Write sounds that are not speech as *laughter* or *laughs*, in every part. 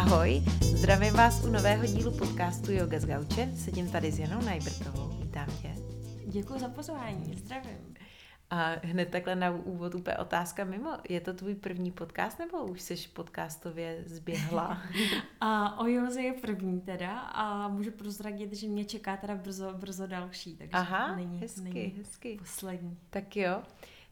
Ahoj, zdravím vás u nového dílu podcastu Yoga z Gauče. Sedím tady s Janou Najbrtovou. Vítám tě. Děkuji za pozvání, zdravím. A hned takhle na úvod úplně otázka mimo. Je to tvůj první podcast nebo už jsi podcastově zběhla? *laughs* a o Joze je první teda a můžu prozradit, že mě čeká teda brzo, brzo další, takže Aha, není, hezky, není hezky. poslední. Tak jo.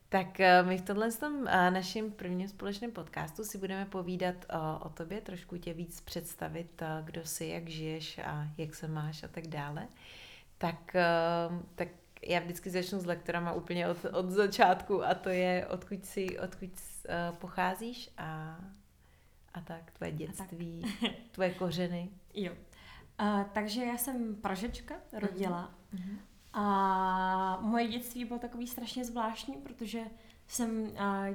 Tak eh, my v tomhle tom eh, našem prvním společném podcastu si budeme povídat o, o tobě, trošku tě víc představit, eh, kdo jsi, jak žiješ a jak se máš a tak dále. Tak, tak já vždycky začnu s lektorama úplně od, od začátku a to je, odkud si, odkud pocházíš a, a tak, tvoje dětství, tak. tvoje kořeny. *laughs* Jo. Uh, takže já jsem Pražečka, rodila. Uh-huh. A moje dětství bylo takový strašně zvláštní, protože jsem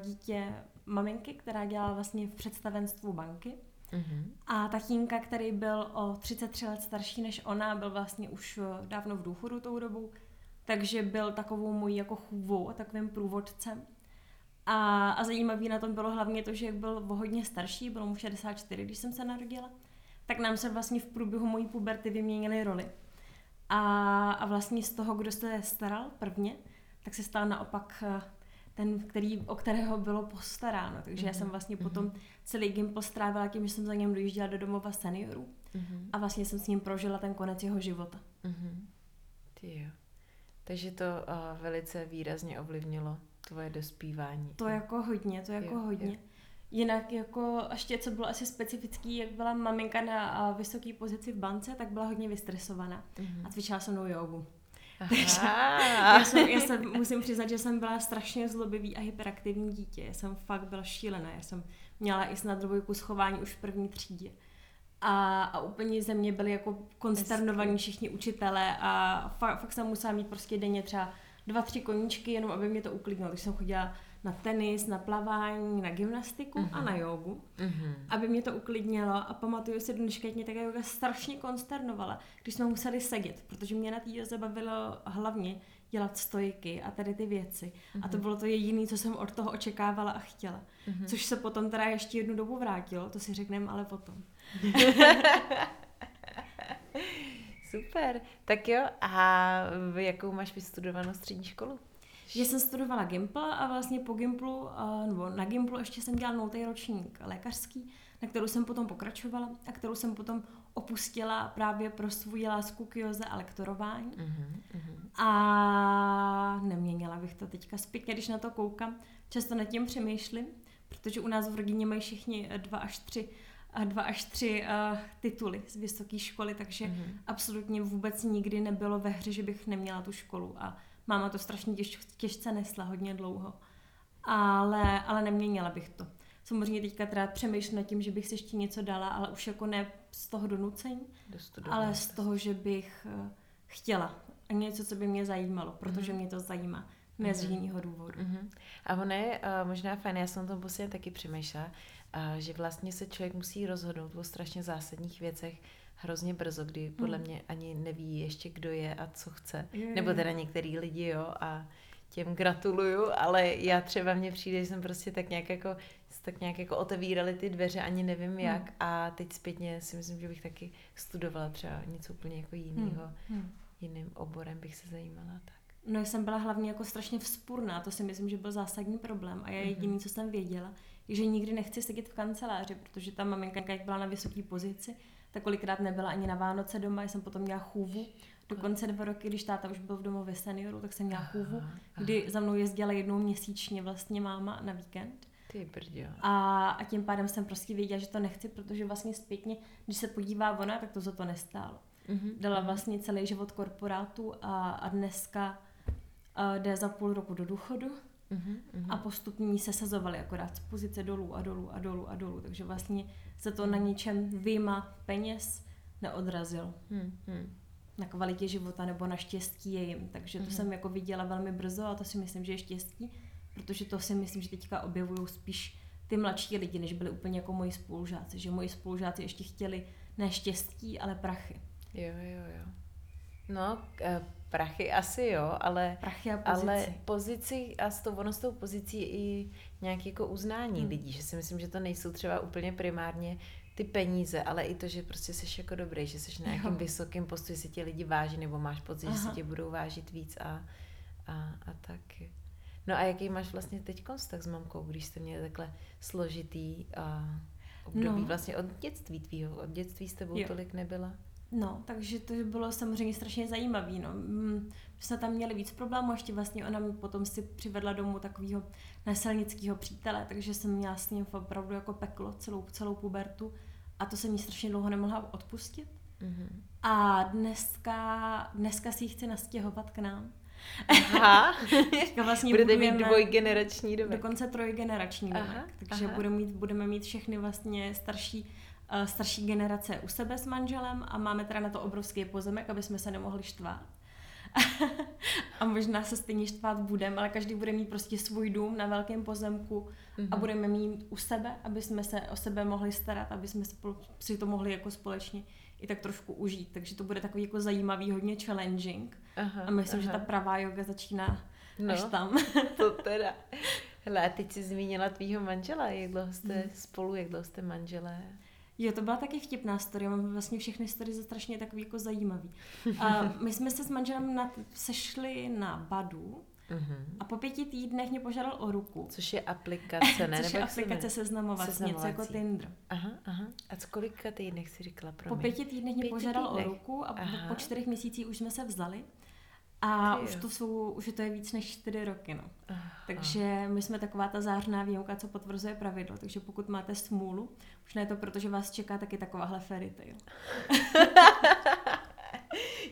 dítě maminky, která dělala vlastně v představenstvu banky. Uh-huh. A tatínka, který byl o 33 let starší než ona, byl vlastně už dávno v důchodu tou dobou, takže byl takovou mojí jako chůvou a takovým průvodcem. A, a zajímavý na tom bylo hlavně to, že jak byl o hodně starší, bylo mu 64, když jsem se narodila, tak nám se vlastně v průběhu mojí puberty vyměnily roli. A, a vlastně z toho, kdo se staral prvně, tak se stal naopak eh, ten, který, o kterého bylo postaráno. Takže mm-hmm. já jsem mhm. vlastně mm-hmm. potom celý Gimpl strávila tím, že jsem za něm dojížděla do domova seniorů mm-hmm. a vlastně jsem s ním prožila ten konec jeho života. Mm-hmm. Ty jo. Takže to uh, velice výrazně ovlivnilo tvoje dospívání. To jako hodně, to jako jo, hodně. Jo. Jinak jako ještě co bylo asi specifický, jak byla maminka na vysoké pozici v bance, tak byla hodně vystresovaná mm-hmm. a cvičila se mnou jogu. Takže já, jsem, já jsem, musím přiznat, že jsem byla strašně zlobivý a hyperaktivní dítě. Já jsem fakt byla šílená. Já jsem měla i snad dvojku schování už v první třídě. A, a úplně ze mě byli jako konsternovaní všichni učitelé a fakt, fakt jsem musela mít prostě denně třeba dva, tři koníčky, jenom aby mě to uklidnilo. Takže jsem chodila na tenis, na plavání, na gymnastiku uh-huh. a na jogu, uh-huh. aby mě to uklidnilo a pamatuju si dneška, mě ta yoga strašně konsternovala, když jsme museli sedět, protože mě na té joze bavilo hlavně dělat stojky a tady ty věci. Uh-huh. A to bylo to jediné, co jsem od toho očekávala a chtěla. Uh-huh. Což se potom teda ještě jednu dobu vrátilo, to si řekneme ale potom. *laughs* Super. Tak jo, a jakou máš vystudovanou střední školu? Že jsem studovala Gimpl a vlastně po Gimplu, nebo na Gimplu ještě jsem dělala nultý ročník lékařský, na kterou jsem potom pokračovala a kterou jsem potom opustila právě pro svou lásku k joze a lektorování. Uh-huh, A neměnila bych to teďka zpětně, když na to koukám. Často nad tím přemýšlím, protože u nás v rodině mají všichni dva až tři dva až tři uh, tituly z vysoké školy, takže mm-hmm. absolutně vůbec nikdy nebylo ve hře, že bych neměla tu školu a máma to strašně těž, těžce nesla hodně dlouho. Ale, ale neměnila bych to. Samozřejmě teďka teda přemýšlím nad tím, že bych si ještě něco dala, ale už jako ne z toho donucení, ale z toho, že bych uh, chtěla. A něco, co by mě zajímalo, protože mm-hmm. mě to zajímá. Ne z mhm. jiného důvodu. Mm-hmm. A ono je uh, možná fajn, já jsem o tom posledně taky přemýšlela, že vlastně se člověk musí rozhodnout o strašně zásadních věcech hrozně brzo, kdy podle hmm. mě ani neví ještě, kdo je a co chce. Nebo teda některý lidi, jo, a těm gratuluju, ale já třeba mně přijde, že jsem prostě tak nějak jako, tak nějak jako otevírali ty dveře, ani nevím hmm. jak a teď zpětně si myslím, že bych taky studovala třeba něco úplně jako jiného, hmm. jiným oborem bych se zajímala tak. No, já jsem byla hlavně jako strašně vzpurná, to si myslím, že byl zásadní problém a já mhm. jediný, co jsem věděla, že nikdy nechci sedět v kanceláři, protože ta maminka, jak byla na vysoké pozici, tak kolikrát nebyla ani na Vánoce doma, já jsem potom měla chůvu. Dokonce dva roky, když táta už byl v domově seniorů, tak jsem měla chůvu, kdy za mnou jezdila jednou měsíčně vlastně máma na víkend. Ty brďo. A, a tím pádem jsem prostě věděla, že to nechci, protože vlastně zpětně, když se podívá ona, tak to za to nestálo. Mm-hmm. Dala mhm. vlastně celý život korporátu a, a dneska a jde za půl roku do důchodu uh-huh. a postupně se sazovali akorát z pozice dolů a dolů a dolů a dolů, takže vlastně se to na ničem výjima peněz neodrazilo. Uh-huh. Na kvalitě života nebo na štěstí jejím. Takže to uh-huh. jsem jako viděla velmi brzo a to si myslím, že je štěstí, protože to si myslím, že teďka objevují spíš ty mladší lidi, než byli úplně jako moji spolužáci. Že moji spolužáci ještě chtěli ne štěstí, ale prachy. Jo, jo, jo. No, eh, prachy asi jo, ale, prachy a pozici. ale pozici a s tou, ono s tou pozicí i nějaké jako uznání hmm. lidí, že si myslím, že to nejsou třeba úplně primárně ty peníze, ale i to, že prostě jsi jako dobrý, že jsi na nějakým vysokým postu, že si tě lidi váží, nebo máš pocit, Aha. že si tě budou vážit víc a, a, a tak. No a jaký máš vlastně teď vztah s mamkou, když jste měli takhle složitý a období no. vlastně od dětství tvýho, od dětství s tebou jo. tolik nebyla? No, takže to bylo samozřejmě strašně zajímavé. No. Mm, jsme tam měli víc problémů, ještě vlastně ona mi potom si přivedla domů takového neselnického přítele, takže jsem měla s ním opravdu jako peklo celou, celou pubertu a to se mi strašně dlouho nemohla odpustit. Mm-hmm. A dneska, dneska si ji chci nastěhovat k nám. Aha. *laughs* vlastně Budete mít dvojgenerační domek. Dokonce trojgenerační domek. Takže aha. Budeme, mít, budeme mít všechny vlastně starší starší generace u sebe s manželem a máme teda na to obrovský pozemek, aby jsme se nemohli štvát. *laughs* a možná se stejně štvát budeme, ale každý bude mít prostě svůj dům na velkém pozemku mm-hmm. a mhm. budeme mít u sebe, aby jsme se o sebe mohli starat, aby jsme si to mohli jako společně i tak trošku užít. Takže to bude takový jako zajímavý, hodně challenging. Aha, a myslím, aha. že ta pravá yoga začíná no, až tam. *laughs* to *laughs* teda. Hele, a teď jsi zmínila tvýho manžela, jak dlouho jste hmm. spolu, jak dlouho jste manželé? Jo, to byla taky vtipná story, mám vlastně všechny story za strašně takový jako zajímavý. A *laughs* my jsme se s manželem na, sešli na Badu, Uh-huh. A po pěti týdnech mě požádal o ruku. Což je aplikace, *laughs* ne? Což je aplikace seznamovací, něco jako Tinder. Aha, aha. A z kolika týdnech si říkala pro Po pěti týdnech mě požádal týdnech. o ruku a aha. po čtyřech měsících už jsme se vzali. A už to jsou, už to je víc než čtyři roky, no. Aha. Takže my jsme taková ta zářná výjimka, co potvrzuje pravidlo. Takže pokud máte smůlu, už ne to, protože vás čeká taky takováhle fairy tale. *laughs*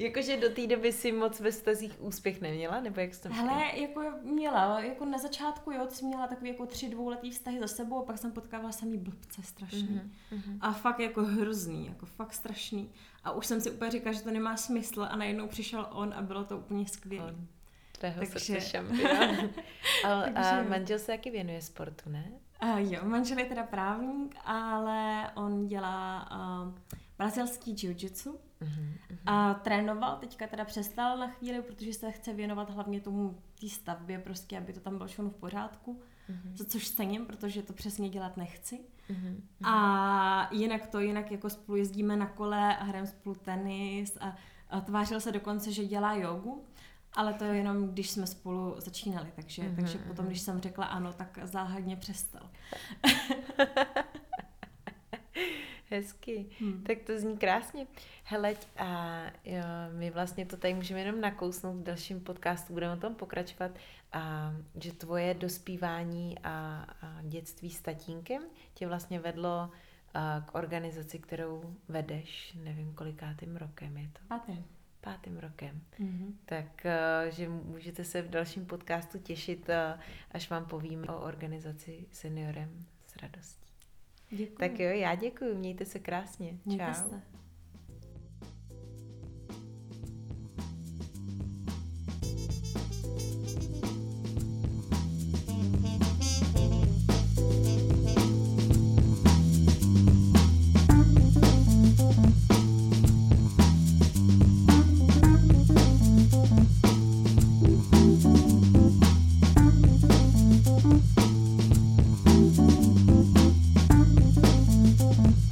Jakože do té doby si moc ve stazích úspěch neměla, nebo jak jsi to Hele, jako měla, jako na začátku, jo, jsem měla takový jako tři dvouletý vztahy za sebou a pak jsem potkávala samý blbce strašný. Mm-hmm. A fakt jako hrozný, jako fakt strašný. A už jsem si úplně říkala, že to nemá smysl a najednou přišel on a bylo to úplně skvělé. Tvého Takže... šampion. *laughs* a, a manžel se taky věnuje sportu, ne? A jo, manžel je teda právník, ale on dělá uh, brazilský jiu-jitsu uh-huh, a trénoval, teďka teda přestal na chvíli, protože se chce věnovat hlavně tomu té stavbě, prostě, aby to tam bylo všechno v pořádku, za což cením, protože to přesně dělat nechci. Uh-huh. A jinak to, jinak jako spolu jezdíme na kole a hrajeme spolu tenis a, a tvářil se dokonce, že dělá jogu, ale to je jenom, když jsme spolu začínali, takže, uh-huh. takže potom, když jsem řekla ano, tak záhadně přestal. *laughs* Hezky. Hmm. Tak to zní krásně. Hele, a jo, my vlastně to tady můžeme jenom nakousnout v dalším podcastu, budeme o tom pokračovat, a, že tvoje dospívání a, a dětství s tatínkem tě vlastně vedlo a, k organizaci, kterou vedeš, nevím kolikátým rokem je to. Pátým. Pátým rokem. Mm-hmm. Tak, že můžete se v dalším podcastu těšit, až vám povím o organizaci seniorem s radostí. Děkuji. Tak jo, já děkuji, mějte se krásně. Mějte Čau. Se.